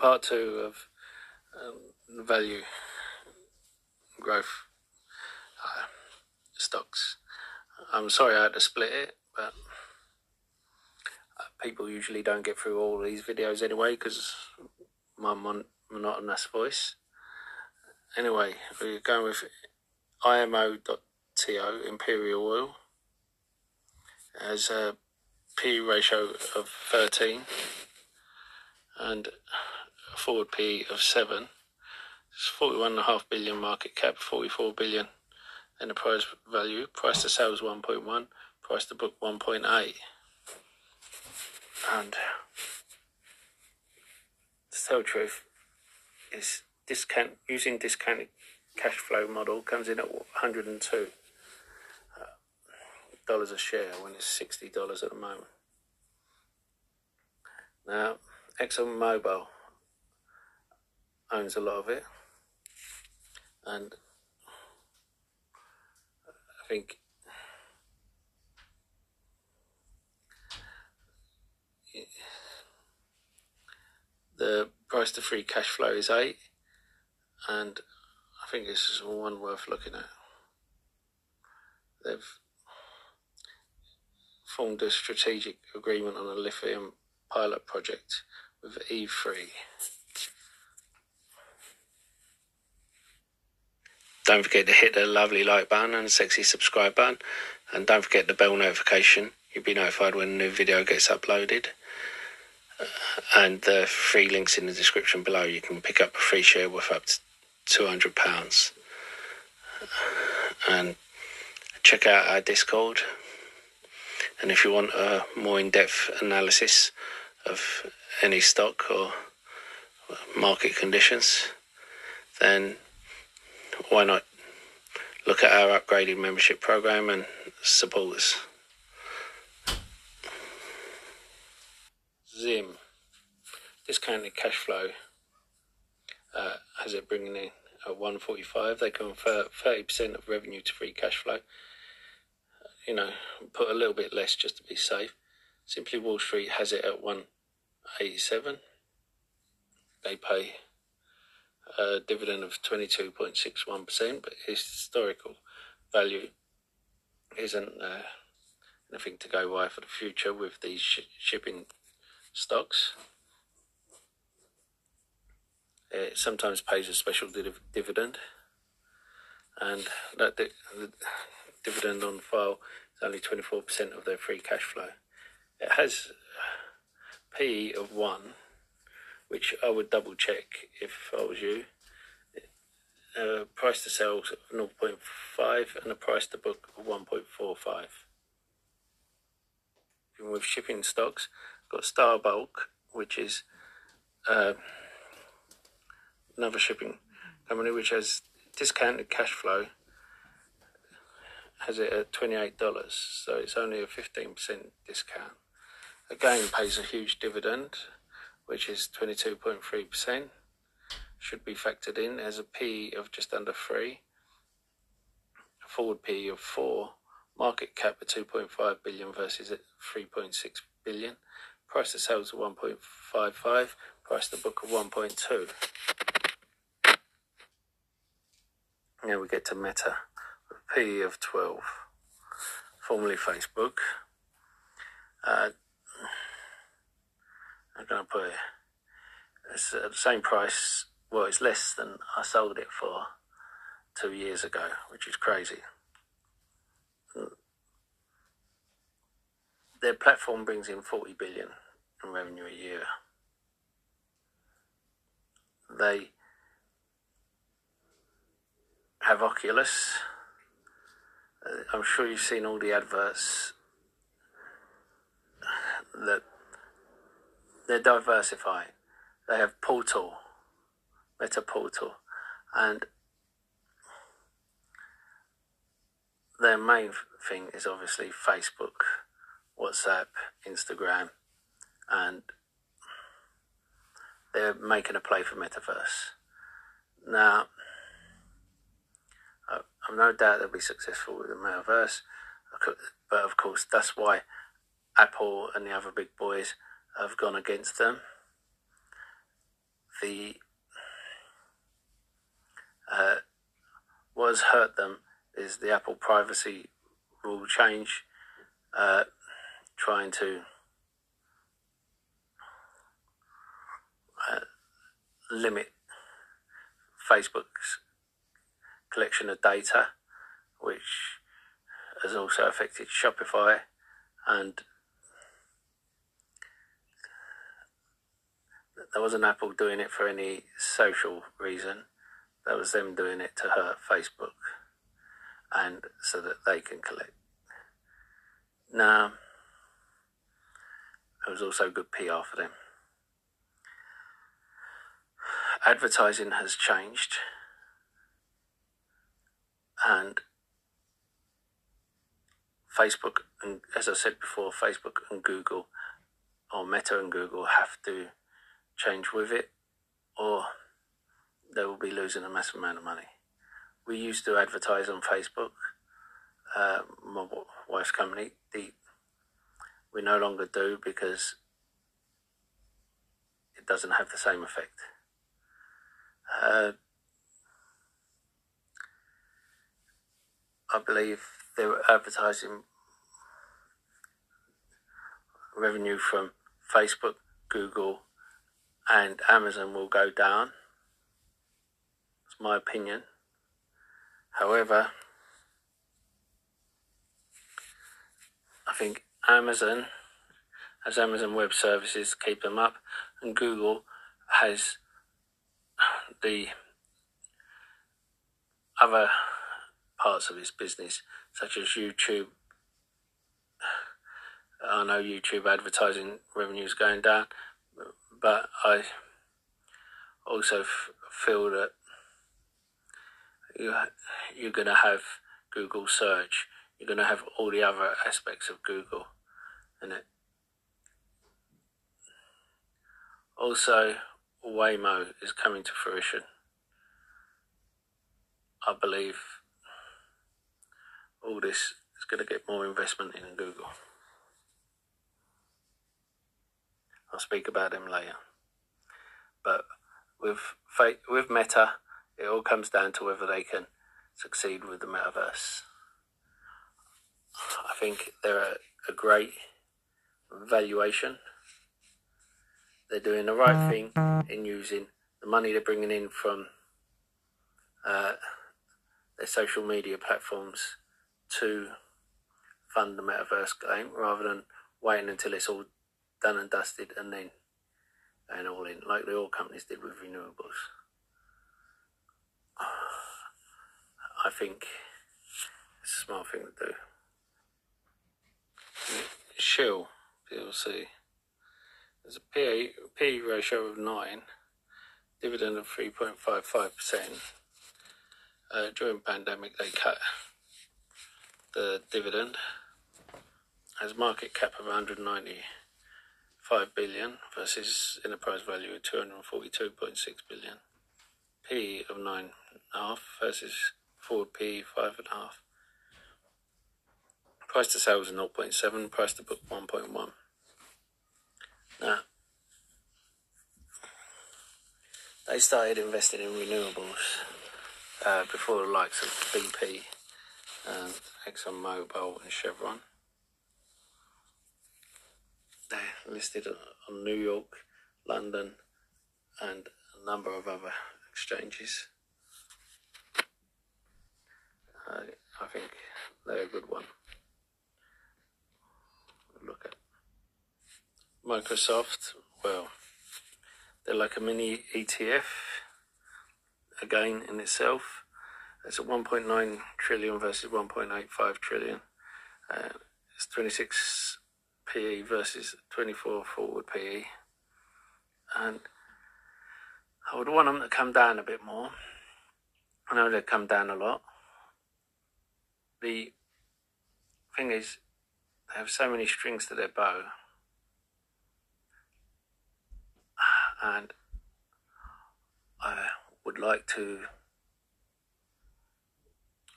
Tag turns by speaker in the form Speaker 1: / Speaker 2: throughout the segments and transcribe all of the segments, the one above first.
Speaker 1: part two of um, value growth uh, stocks. I'm sorry I had to split it, but uh, people usually don't get through all these videos anyway because my mon- monotonous voice. Anyway, we're going with IMO.to Imperial Oil as a P ratio of 13 and forward P of 7. It's 41.5 billion market cap, 44 billion enterprise value, price to sales 1.1, price to book 1.8. And to tell the truth, is discount using discounted cash flow model comes in at 102 uh, dollars a share when it's 60 dollars at the moment. Now, ExxonMobil owns a lot of it, and I think the price to free cash flow is eight, and I think this is one worth looking at. They've formed a strategic agreement on a lithium pilot project with E3. Don't forget to hit the lovely like button and sexy subscribe button. And don't forget the bell notification. You'll be notified when a new video gets uploaded. Uh, and the free links in the description below. You can pick up a free share worth up to £200. And check out our Discord. And if you want a more in depth analysis of any stock or market conditions, then why not look at our upgraded membership program and support us? Zim, discounted cash flow uh, has it bringing in at 145. They convert 30% of revenue to free cash flow. You know, put a little bit less just to be safe. Simply Wall Street has it at 187. They pay a dividend of 22.61%, but historical value isn't uh, anything to go by for the future with these sh- shipping stocks. It sometimes pays a special div- dividend, and that di- the dividend on file is only 24% of their free cash flow. It has P of 1, which I would double check if Was you. Uh, price to sales of 0.5 and a price to book of 1.45. Even with shipping stocks, got Star Bulk, which is uh, another shipping company which has discounted cash flow, has it at $28, so it's only a 15% discount. Again, pays a huge dividend, which is 22.3%. Should be factored in as a P of just under 3, a forward P of 4, market cap of 2.5 billion versus at 3.6 billion, price to sales of 1.55, price to book of 1.2. Now we get to Meta, a P of 12, formerly Facebook. Uh, I'm going to put it, it's at the same price, well, it's less than I sold it for two years ago, which is crazy. Their platform brings in 40 billion in revenue a year. They have Oculus. Uh, I'm sure you've seen all the adverts that they're diversifying. They have Portal, Meta Portal, and their main thing is obviously Facebook, WhatsApp, Instagram, and they're making a play for metaverse. Now, I've no doubt they'll be successful with the metaverse, but of course, that's why Apple and the other big boys have gone against them. the uh, what has hurt them is the Apple privacy rule change, uh, trying to uh, limit Facebook's collection of data, which has also affected Shopify and there wasn't Apple doing it for any social reason. That was them doing it to her Facebook and so that they can collect. Now, it was also good PR for them. Advertising has changed, and Facebook, and as I said before, Facebook and Google, or Meta and Google, have to change with it, or they will be losing a massive amount of money. We used to advertise on Facebook. Uh, my wife's company, we no longer do because it doesn't have the same effect. Uh, I believe their advertising revenue from Facebook, Google, and Amazon will go down. My opinion. However, I think Amazon as Amazon Web Services keep them up, and Google has the other parts of its business, such as YouTube. I know YouTube advertising revenue is going down, but I also f- feel that you you're going to have Google search. You're going to have all the other aspects of Google, and it also Waymo is coming to fruition. I believe all this is going to get more investment in Google. I'll speak about them later. But with with Meta, it all comes down to whether they can succeed with the metaverse. I think they're a, a great valuation. They're doing the right thing in using the money they're bringing in from uh, their social media platforms to fund the metaverse game rather than waiting until it's all done and dusted and then going all in, like the oil companies did with renewables. I think it's a smart thing to do. Shell PLC. There's a PE, PE ratio of 9, dividend of 3.55%. Uh, during pandemic, they cut the dividend. Has market cap of 195 billion versus enterprise value of 242.6 billion. P of 9.5 versus forward P 5.5. Price to sales is 0.7, price to book 1.1. Now, they started investing in renewables uh, before the likes of BP and ExxonMobil and Chevron. They're listed on New York, London, and a number of other exchanges. Uh, I think they're a good one. Look at Microsoft. Well, they're like a mini ETF again in itself. It's at 1.9 trillion versus 1.85 trillion. Uh, it's 26 PE versus 24 forward PE. And I would want them to come down a bit more. I know they've come down a lot. The thing is, they have so many strings to their bow. And I would like to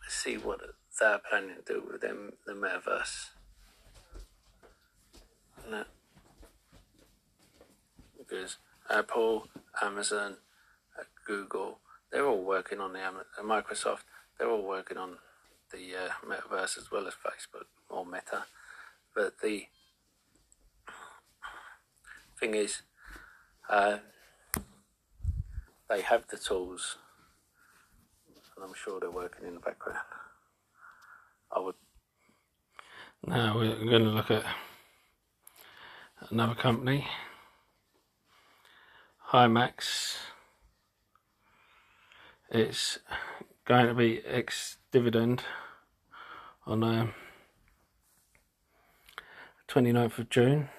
Speaker 1: see what they're planning to do with them, the metaverse. No. Because Apple, Amazon, Google, they're all working on the Microsoft. They're all working on the uh, metaverse as well as Facebook or Meta. But the thing is, uh, they have the tools, and I'm sure they're working in the background. I would. Now we're going to look at another company, Himax. It's going to be ex dividend on uh, the 29th of June.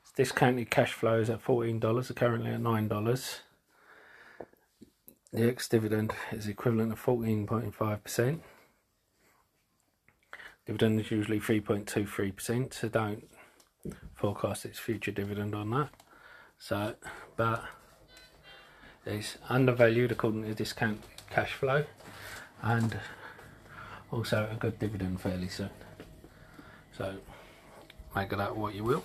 Speaker 1: Its discounted cash flows at $14, currently at $9. The ex dividend is equivalent to 14.5%. Dividend is usually 3.23%, so don't forecast its future dividend on that. So, but it's undervalued according to discount cash flow and also a good dividend fairly soon. So, make of that what you will.